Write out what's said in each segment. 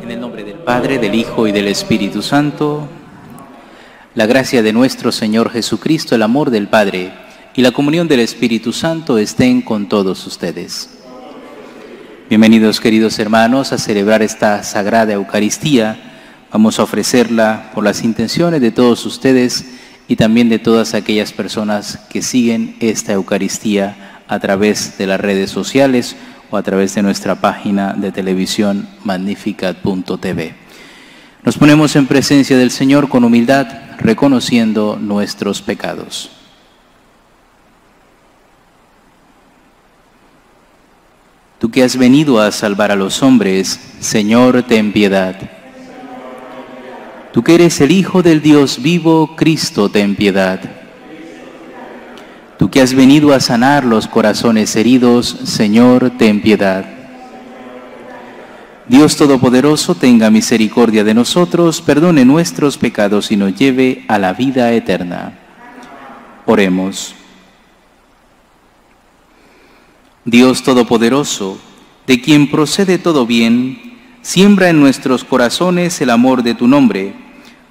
En el nombre del Padre, del Hijo y del Espíritu Santo, la gracia de nuestro Señor Jesucristo, el amor del Padre y la comunión del Espíritu Santo estén con todos ustedes. Bienvenidos queridos hermanos a celebrar esta sagrada Eucaristía. Vamos a ofrecerla por las intenciones de todos ustedes y también de todas aquellas personas que siguen esta Eucaristía a través de las redes sociales o a través de nuestra página de televisión magnificat.tv. Nos ponemos en presencia del Señor con humildad, reconociendo nuestros pecados. Tú que has venido a salvar a los hombres, Señor, ten piedad. Tú que eres el Hijo del Dios vivo, Cristo, ten piedad. Tú que has venido a sanar los corazones heridos, Señor, ten piedad. Dios Todopoderoso, tenga misericordia de nosotros, perdone nuestros pecados y nos lleve a la vida eterna. Oremos. Dios Todopoderoso, de quien procede todo bien, siembra en nuestros corazones el amor de tu nombre,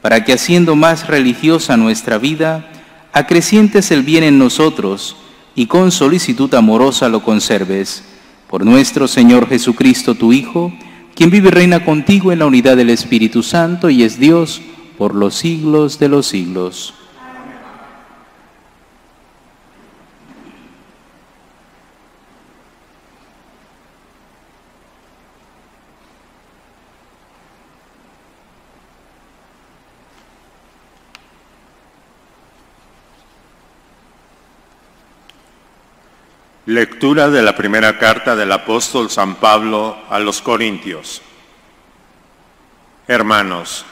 para que haciendo más religiosa nuestra vida, acrecientes el bien en nosotros y con solicitud amorosa lo conserves. Por nuestro Señor Jesucristo, tu Hijo, quien vive y reina contigo en la unidad del Espíritu Santo y es Dios por los siglos de los siglos. Lectura de la primera carta del apóstol San Pablo a los Corintios. Hermanos,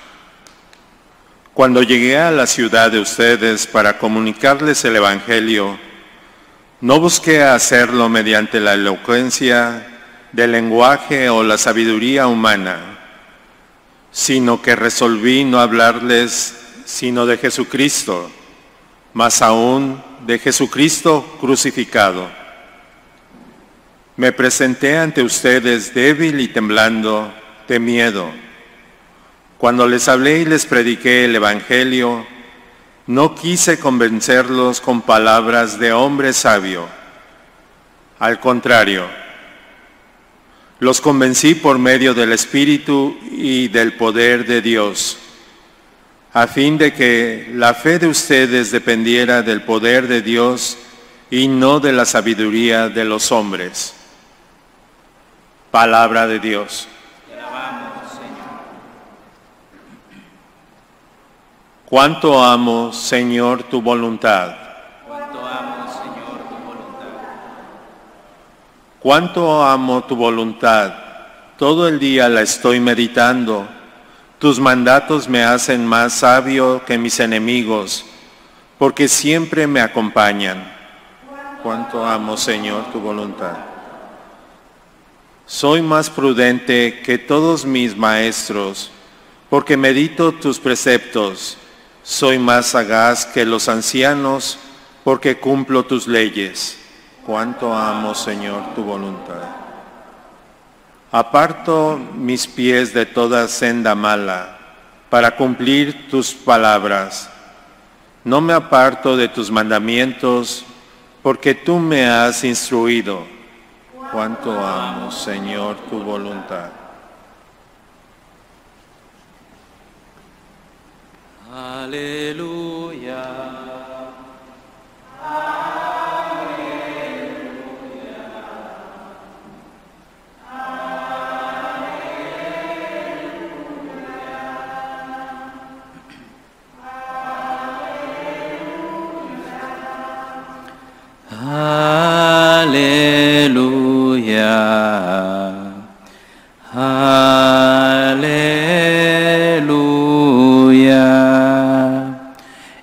cuando llegué a la ciudad de ustedes para comunicarles el Evangelio, no busqué hacerlo mediante la elocuencia del lenguaje o la sabiduría humana, sino que resolví no hablarles sino de Jesucristo, más aún de Jesucristo crucificado me presenté ante ustedes débil y temblando de miedo. Cuando les hablé y les prediqué el Evangelio, no quise convencerlos con palabras de hombre sabio. Al contrario, los convencí por medio del Espíritu y del poder de Dios, a fin de que la fe de ustedes dependiera del poder de Dios y no de la sabiduría de los hombres. Palabra de Dios. Cuánto amo, Señor, tu voluntad. Cuánto amo, Señor, tu voluntad. Cuánto amo tu voluntad. Todo el día la estoy meditando. Tus mandatos me hacen más sabio que mis enemigos, porque siempre me acompañan. Cuánto amo, Señor, tu voluntad. Soy más prudente que todos mis maestros, porque medito tus preceptos. Soy más sagaz que los ancianos, porque cumplo tus leyes. Cuánto amo, Señor, tu voluntad. Aparto mis pies de toda senda mala, para cumplir tus palabras. No me aparto de tus mandamientos, porque tú me has instruido cuánto amo, Señor, tu voluntad. Aleluya.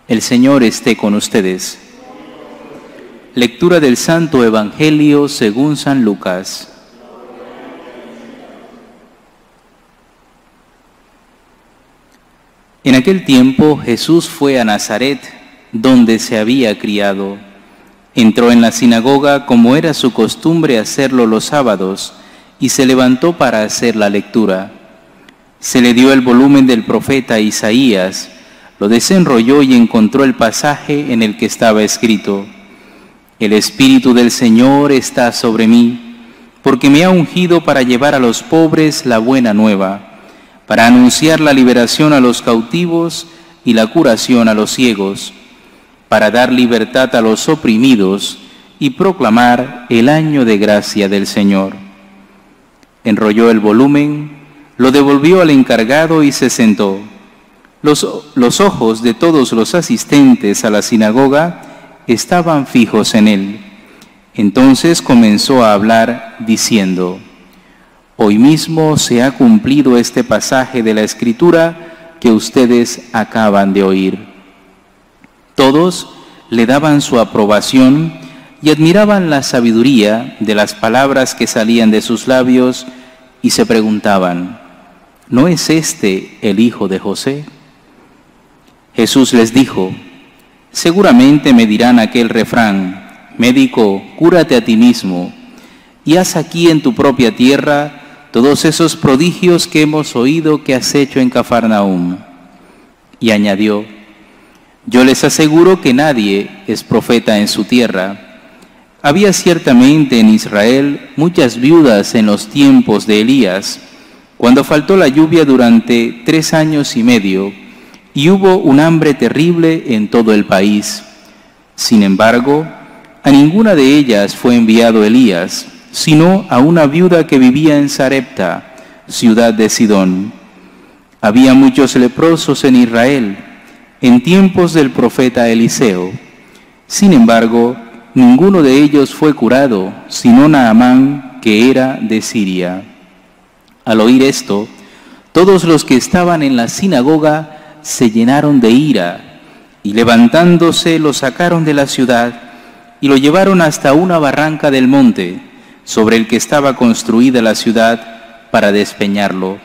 El Señor esté con ustedes. Lectura del Santo Evangelio según San Lucas. En aquel tiempo Jesús fue a Nazaret, donde se había criado. Entró en la sinagoga como era su costumbre hacerlo los sábados, y se levantó para hacer la lectura. Se le dio el volumen del profeta Isaías, lo desenrolló y encontró el pasaje en el que estaba escrito, El Espíritu del Señor está sobre mí, porque me ha ungido para llevar a los pobres la buena nueva, para anunciar la liberación a los cautivos y la curación a los ciegos, para dar libertad a los oprimidos y proclamar el año de gracia del Señor. Enrolló el volumen, lo devolvió al encargado y se sentó. Los, los, ojos de todos los asistentes a la sinagoga estaban fijos en él. Entonces comenzó a hablar diciendo, Hoy mismo se ha cumplido este pasaje de la Escritura que ustedes acaban de oír. Todos le daban su aprobación y admiraban la sabiduría de las palabras que salían de sus labios y se preguntaban, ¿no es este el hijo de José? Jesús les dijo, seguramente me dirán aquel refrán, médico, cúrate a ti mismo y haz aquí en tu propia tierra todos esos prodigios que hemos oído que has hecho en Cafarnaum. Y añadió, yo les aseguro que nadie es profeta en su tierra había ciertamente en Israel muchas viudas en los tiempos de Elías, cuando faltó la lluvia durante tres años y medio, y hubo un hambre terrible en todo el país. Sin embargo, a ninguna de ellas fue enviado Elías, sino a una viuda que vivía en Sarepta, ciudad de Sidón. Había muchos leprosos en Israel en tiempos del profeta Eliseo. Sin embargo, ninguno de ellos fue curado, sino Naamán, que era de Siria. Al oír esto, todos los que estaban en la sinagoga se llenaron de ira, y levantándose lo sacaron de la ciudad y lo llevaron hasta una barranca del monte, sobre el que estaba construida la ciudad, para despeñarlo.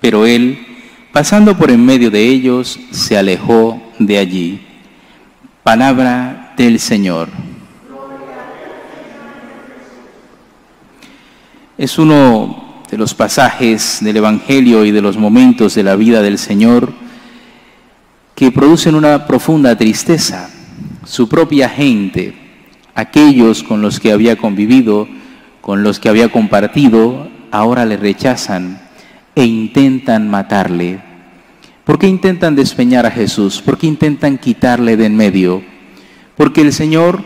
Pero él, pasando por en medio de ellos, se alejó de allí. Palabra del Señor. Es uno de los pasajes del Evangelio y de los momentos de la vida del Señor que producen una profunda tristeza. Su propia gente, aquellos con los que había convivido, con los que había compartido, ahora le rechazan e intentan matarle. ¿Por qué intentan despeñar a Jesús? ¿Por qué intentan quitarle de en medio? Porque el Señor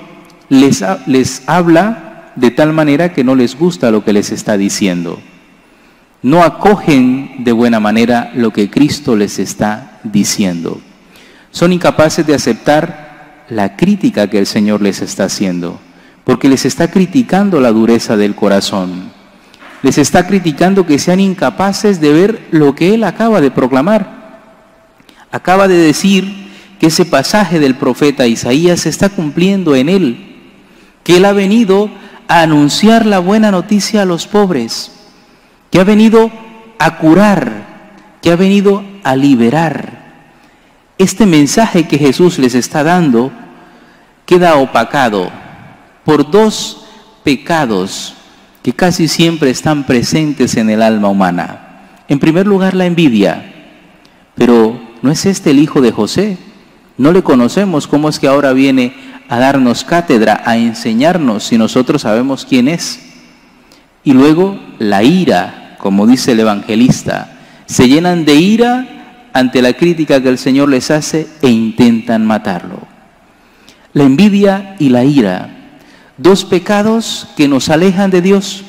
les, les habla de tal manera que no les gusta lo que les está diciendo. No acogen de buena manera lo que Cristo les está diciendo. Son incapaces de aceptar la crítica que el Señor les está haciendo, porque les está criticando la dureza del corazón. Les está criticando que sean incapaces de ver lo que Él acaba de proclamar. Acaba de decir que ese pasaje del profeta Isaías se está cumpliendo en Él, que Él ha venido a anunciar la buena noticia a los pobres, que ha venido a curar, que ha venido a liberar. Este mensaje que Jesús les está dando queda opacado por dos pecados que casi siempre están presentes en el alma humana. En primer lugar, la envidia. Pero ¿no es este el hijo de José? No le conocemos, ¿cómo es que ahora viene a darnos cátedra, a enseñarnos si nosotros sabemos quién es. Y luego la ira, como dice el evangelista, se llenan de ira ante la crítica que el Señor les hace e intentan matarlo. La envidia y la ira, dos pecados que nos alejan de Dios,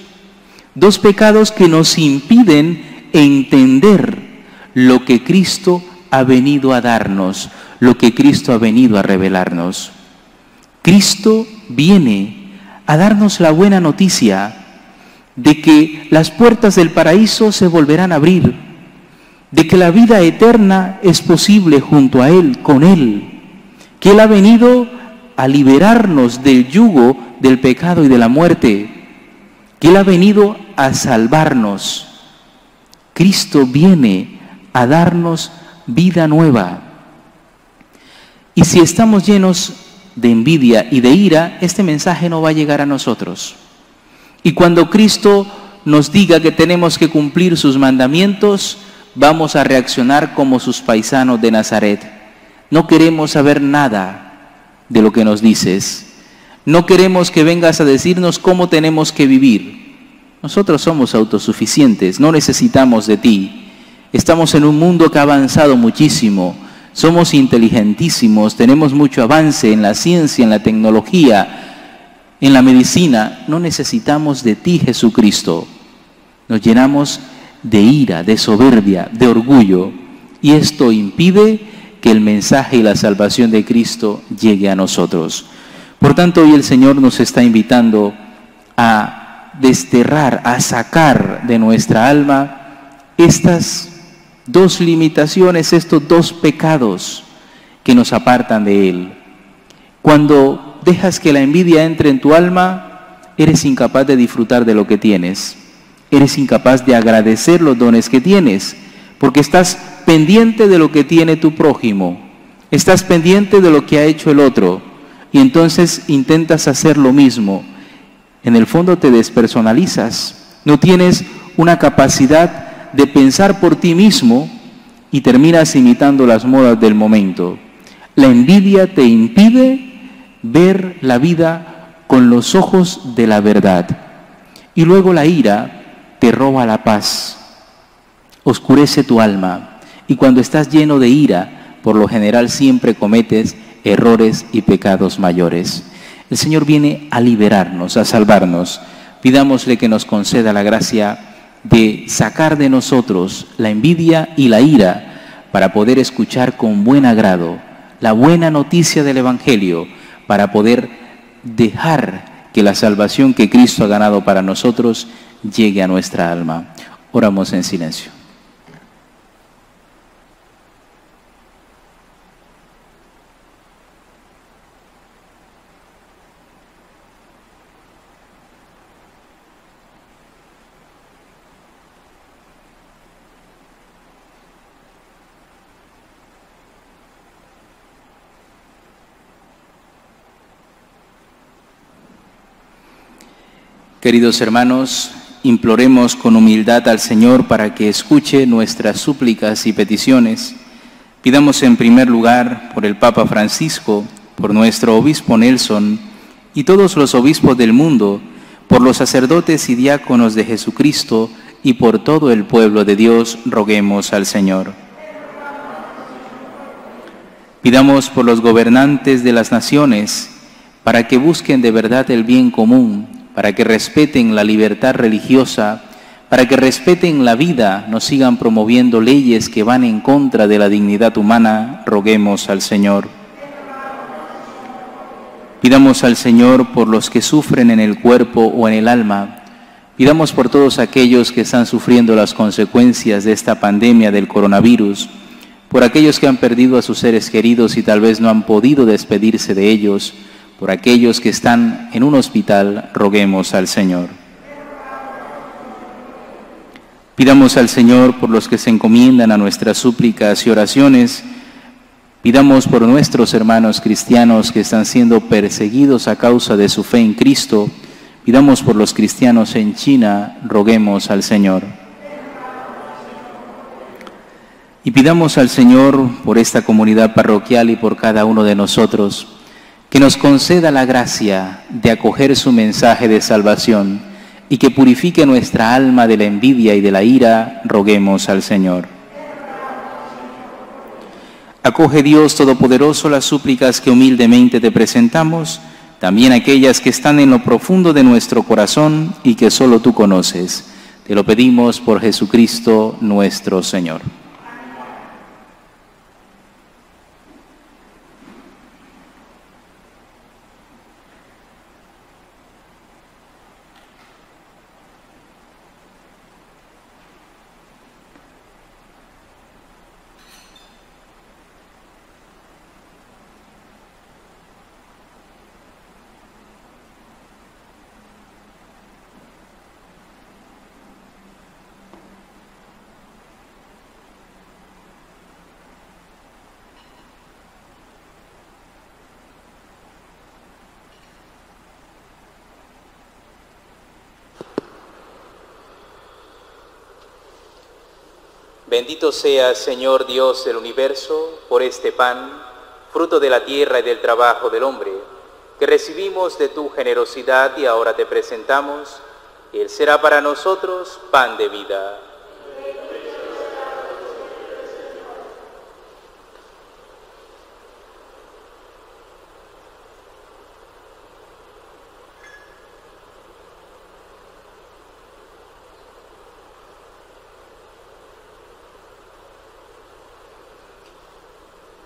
dos pecados que nos impiden entender lo que Cristo ha venido a darnos, lo que Cristo ha venido a revelarnos. Cristo viene a darnos la buena noticia de que las puertas del paraíso se volverán a abrir, de que la vida eterna es posible junto a Él, con Él, que Él ha venido a liberarnos del yugo del pecado y de la muerte, que Él ha venido a salvarnos. Cristo viene a darnos vida nueva. Y si estamos llenos de envidia y de ira, este mensaje no va a llegar a nosotros. Y cuando Cristo nos diga que tenemos que cumplir sus mandamientos, vamos a reaccionar como sus paisanos de Nazaret. No queremos saber nada de lo que nos dices. No queremos que vengas a decirnos cómo tenemos que vivir. Nosotros somos autosuficientes, no necesitamos de ti. Estamos en un mundo que ha avanzado muchísimo. Somos inteligentísimos, tenemos mucho avance en la ciencia, en la tecnología, en la medicina. No necesitamos de ti, Jesucristo. Nos llenamos de ira, de soberbia, de orgullo. Y esto impide que el mensaje y la salvación de Cristo llegue a nosotros. Por tanto, hoy el Señor nos está invitando a desterrar, a sacar de nuestra alma estas dos limitaciones, estos dos pecados que nos apartan de Él. Cuando dejas que la envidia entre en tu alma, eres incapaz de disfrutar de lo que tienes. Eres incapaz de agradecer los dones que tienes, porque estás pendiente de lo que tiene tu prójimo. Estás pendiente de lo que ha hecho el otro y entonces intentas hacer lo mismo. En el fondo te despersonalizas, no tienes una capacidad de pensar por ti mismo y terminas imitando las modas del momento. La envidia te impide ver la vida con los ojos de la verdad. Y luego la ira te roba la paz, oscurece tu alma. Y cuando estás lleno de ira, por lo general siempre cometes errores y pecados mayores. El Señor viene a liberarnos, a salvarnos. Pidámosle que nos conceda la gracia de sacar de nosotros la envidia y la ira para poder escuchar con buen agrado la buena noticia del Evangelio, para poder dejar que la salvación que Cristo ha ganado para nosotros llegue a nuestra alma. Oramos en silencio. Queridos hermanos, imploremos con humildad al Señor para que escuche nuestras súplicas y peticiones. Pidamos en primer lugar por el Papa Francisco, por nuestro obispo Nelson y todos los obispos del mundo, por los sacerdotes y diáconos de Jesucristo y por todo el pueblo de Dios, roguemos al Señor. Pidamos por los gobernantes de las naciones, para que busquen de verdad el bien común para que respeten la libertad religiosa, para que respeten la vida, no sigan promoviendo leyes que van en contra de la dignidad humana, roguemos al Señor. Pidamos al Señor por los que sufren en el cuerpo o en el alma. Pidamos por todos aquellos que están sufriendo las consecuencias de esta pandemia del coronavirus, por aquellos que han perdido a sus seres queridos y tal vez no han podido despedirse de ellos, por aquellos que están en un hospital, roguemos al Señor. Pidamos al Señor por los que se encomiendan a nuestras súplicas y oraciones. Pidamos por nuestros hermanos cristianos que están siendo perseguidos a causa de su fe en Cristo. Pidamos por los cristianos en China, roguemos al Señor. Y pidamos al Señor por esta comunidad parroquial y por cada uno de nosotros que nos conceda la gracia de acoger su mensaje de salvación y que purifique nuestra alma de la envidia y de la ira, roguemos al Señor. Acoge Dios Todopoderoso las súplicas que humildemente te presentamos, también aquellas que están en lo profundo de nuestro corazón y que solo tú conoces. Te lo pedimos por Jesucristo nuestro Señor. Bendito sea, Señor Dios del universo, por este pan, fruto de la tierra y del trabajo del hombre, que recibimos de tu generosidad y ahora te presentamos. Él será para nosotros pan de vida.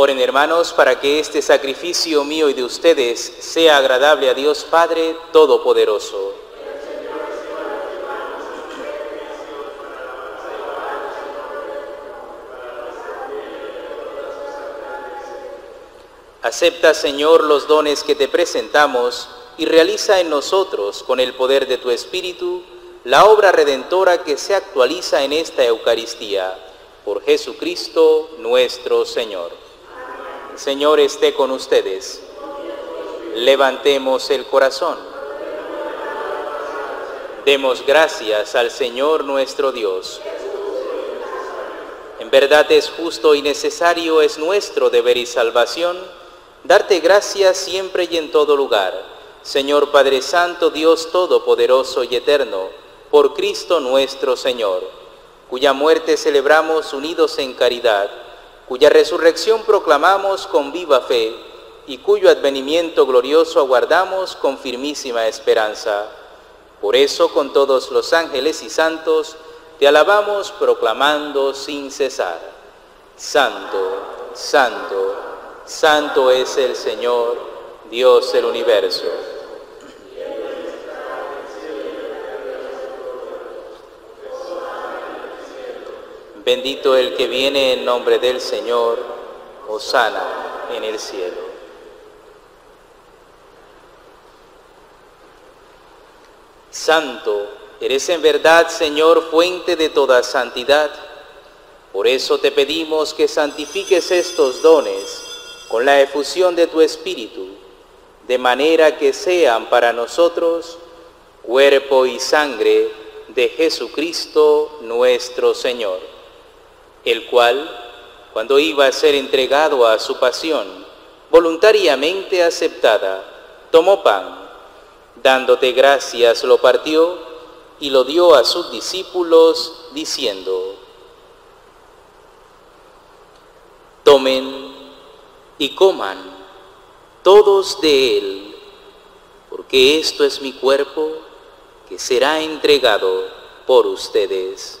Oren hermanos para que este sacrificio mío y de ustedes sea agradable a Dios Padre Todopoderoso. Acepta, Señor, los dones que te presentamos y realiza en nosotros, con el poder de tu Espíritu, la obra redentora que se actualiza en esta Eucaristía. Por Jesucristo nuestro Señor. Señor esté con ustedes. Levantemos el corazón. Demos gracias al Señor nuestro Dios. En verdad es justo y necesario, es nuestro deber y salvación, darte gracias siempre y en todo lugar. Señor Padre Santo, Dios Todopoderoso y Eterno, por Cristo nuestro Señor, cuya muerte celebramos unidos en caridad cuya resurrección proclamamos con viva fe y cuyo advenimiento glorioso aguardamos con firmísima esperanza. Por eso con todos los ángeles y santos te alabamos proclamando sin cesar. Santo, santo, santo es el Señor, Dios del universo. Bendito el que viene en nombre del Señor, sana en el cielo. Santo, eres en verdad, Señor, fuente de toda santidad. Por eso te pedimos que santifiques estos dones con la efusión de tu Espíritu, de manera que sean para nosotros cuerpo y sangre de Jesucristo nuestro Señor el cual, cuando iba a ser entregado a su pasión, voluntariamente aceptada, tomó pan, dándote gracias lo partió y lo dio a sus discípulos, diciendo, tomen y coman todos de él, porque esto es mi cuerpo que será entregado por ustedes.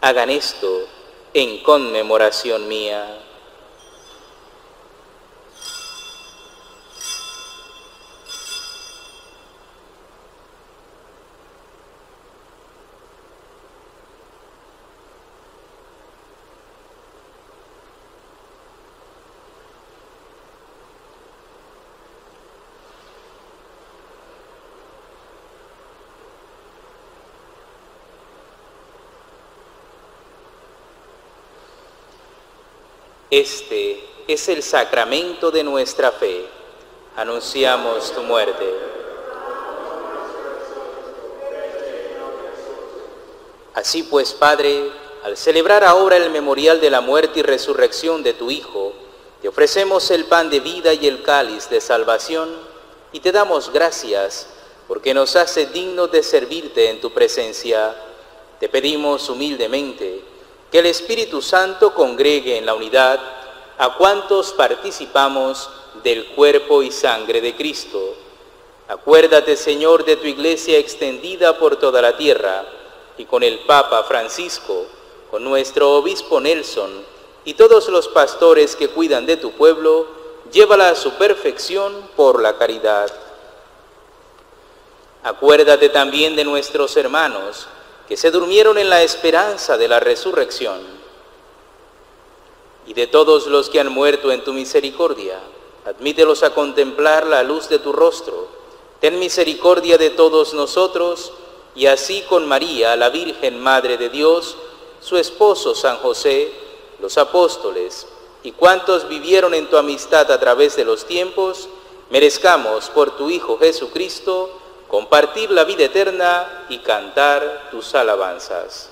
hagan esto en conmemoración mía. Este es el sacramento de nuestra fe. Anunciamos tu muerte. Así pues, Padre, al celebrar ahora el memorial de la muerte y resurrección de tu Hijo, te ofrecemos el pan de vida y el cáliz de salvación y te damos gracias porque nos hace dignos de servirte en tu presencia. Te pedimos humildemente que el Espíritu Santo congregue en la unidad a cuantos participamos del cuerpo y sangre de Cristo. Acuérdate, Señor, de tu iglesia extendida por toda la tierra y con el Papa Francisco, con nuestro obispo Nelson y todos los pastores que cuidan de tu pueblo, llévala a su perfección por la caridad. Acuérdate también de nuestros hermanos que se durmieron en la esperanza de la resurrección y de todos los que han muerto en tu misericordia. Admítelos a contemplar la luz de tu rostro. Ten misericordia de todos nosotros y así con María, la Virgen Madre de Dios, su esposo San José, los apóstoles y cuantos vivieron en tu amistad a través de los tiempos, merezcamos por tu Hijo Jesucristo compartir la vida eterna y cantar tus alabanzas.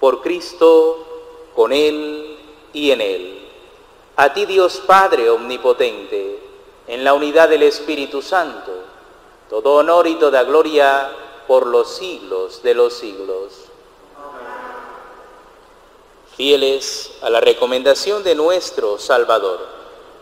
Por Cristo, con Él y en Él. A ti Dios Padre Omnipotente, en la unidad del Espíritu Santo, todo honor y toda gloria por los siglos de los siglos. Fieles a la recomendación de nuestro Salvador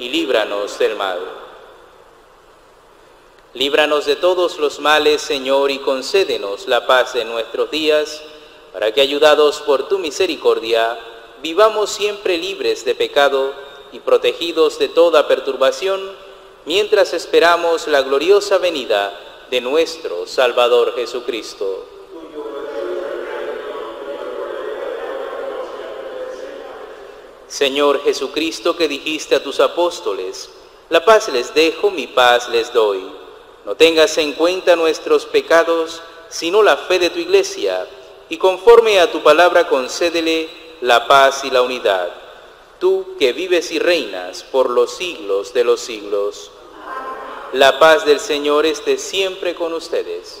y líbranos del mal. Líbranos de todos los males, Señor, y concédenos la paz en nuestros días, para que, ayudados por tu misericordia, vivamos siempre libres de pecado y protegidos de toda perturbación, mientras esperamos la gloriosa venida de nuestro Salvador Jesucristo. Señor Jesucristo, que dijiste a tus apóstoles, la paz les dejo, mi paz les doy. No tengas en cuenta nuestros pecados, sino la fe de tu iglesia, y conforme a tu palabra concédele la paz y la unidad. Tú que vives y reinas por los siglos de los siglos. La paz del Señor esté siempre con ustedes.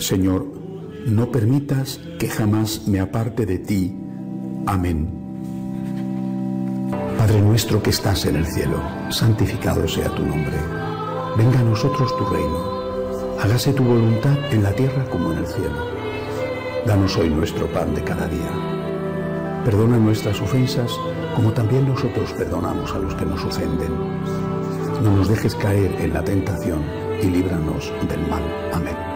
Señor, no permitas que jamás me aparte de ti. Amén. Padre nuestro que estás en el cielo, santificado sea tu nombre. Venga a nosotros tu reino. Hágase tu voluntad en la tierra como en el cielo. Danos hoy nuestro pan de cada día. Perdona nuestras ofensas como también nosotros perdonamos a los que nos ofenden. No nos dejes caer en la tentación y líbranos del mal. Amén.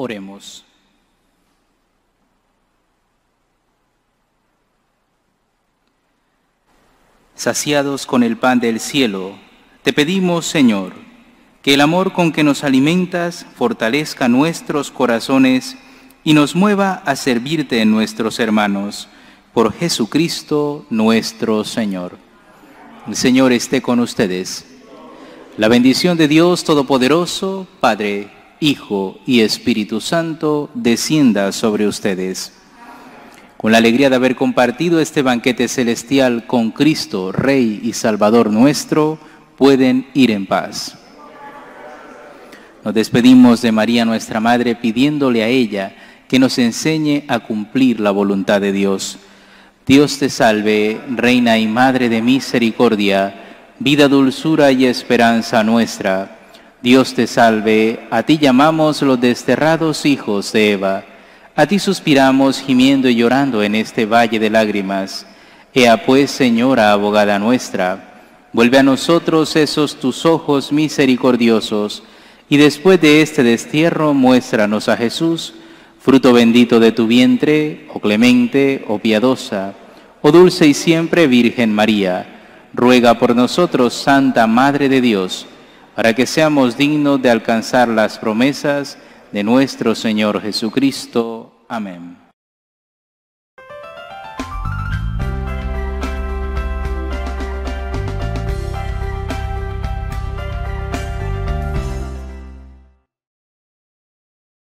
Oremos. Saciados con el pan del cielo, te pedimos, Señor, que el amor con que nos alimentas fortalezca nuestros corazones y nos mueva a servirte en nuestros hermanos, por Jesucristo nuestro Señor. El Señor esté con ustedes. La bendición de Dios Todopoderoso, Padre, Hijo y Espíritu Santo, descienda sobre ustedes. Con la alegría de haber compartido este banquete celestial con Cristo, Rey y Salvador nuestro, pueden ir en paz. Nos despedimos de María nuestra Madre pidiéndole a ella que nos enseñe a cumplir la voluntad de Dios. Dios te salve, Reina y Madre de Misericordia, vida, dulzura y esperanza nuestra. Dios te salve, a ti llamamos los desterrados hijos de Eva, a ti suspiramos gimiendo y llorando en este valle de lágrimas. Ea pues, Señora, abogada nuestra, vuelve a nosotros esos tus ojos misericordiosos, y después de este destierro muéstranos a Jesús, fruto bendito de tu vientre, oh clemente, oh piadosa, oh dulce y siempre Virgen María, ruega por nosotros, Santa Madre de Dios, para que seamos dignos de alcanzar las promesas de nuestro Señor Jesucristo. Amén.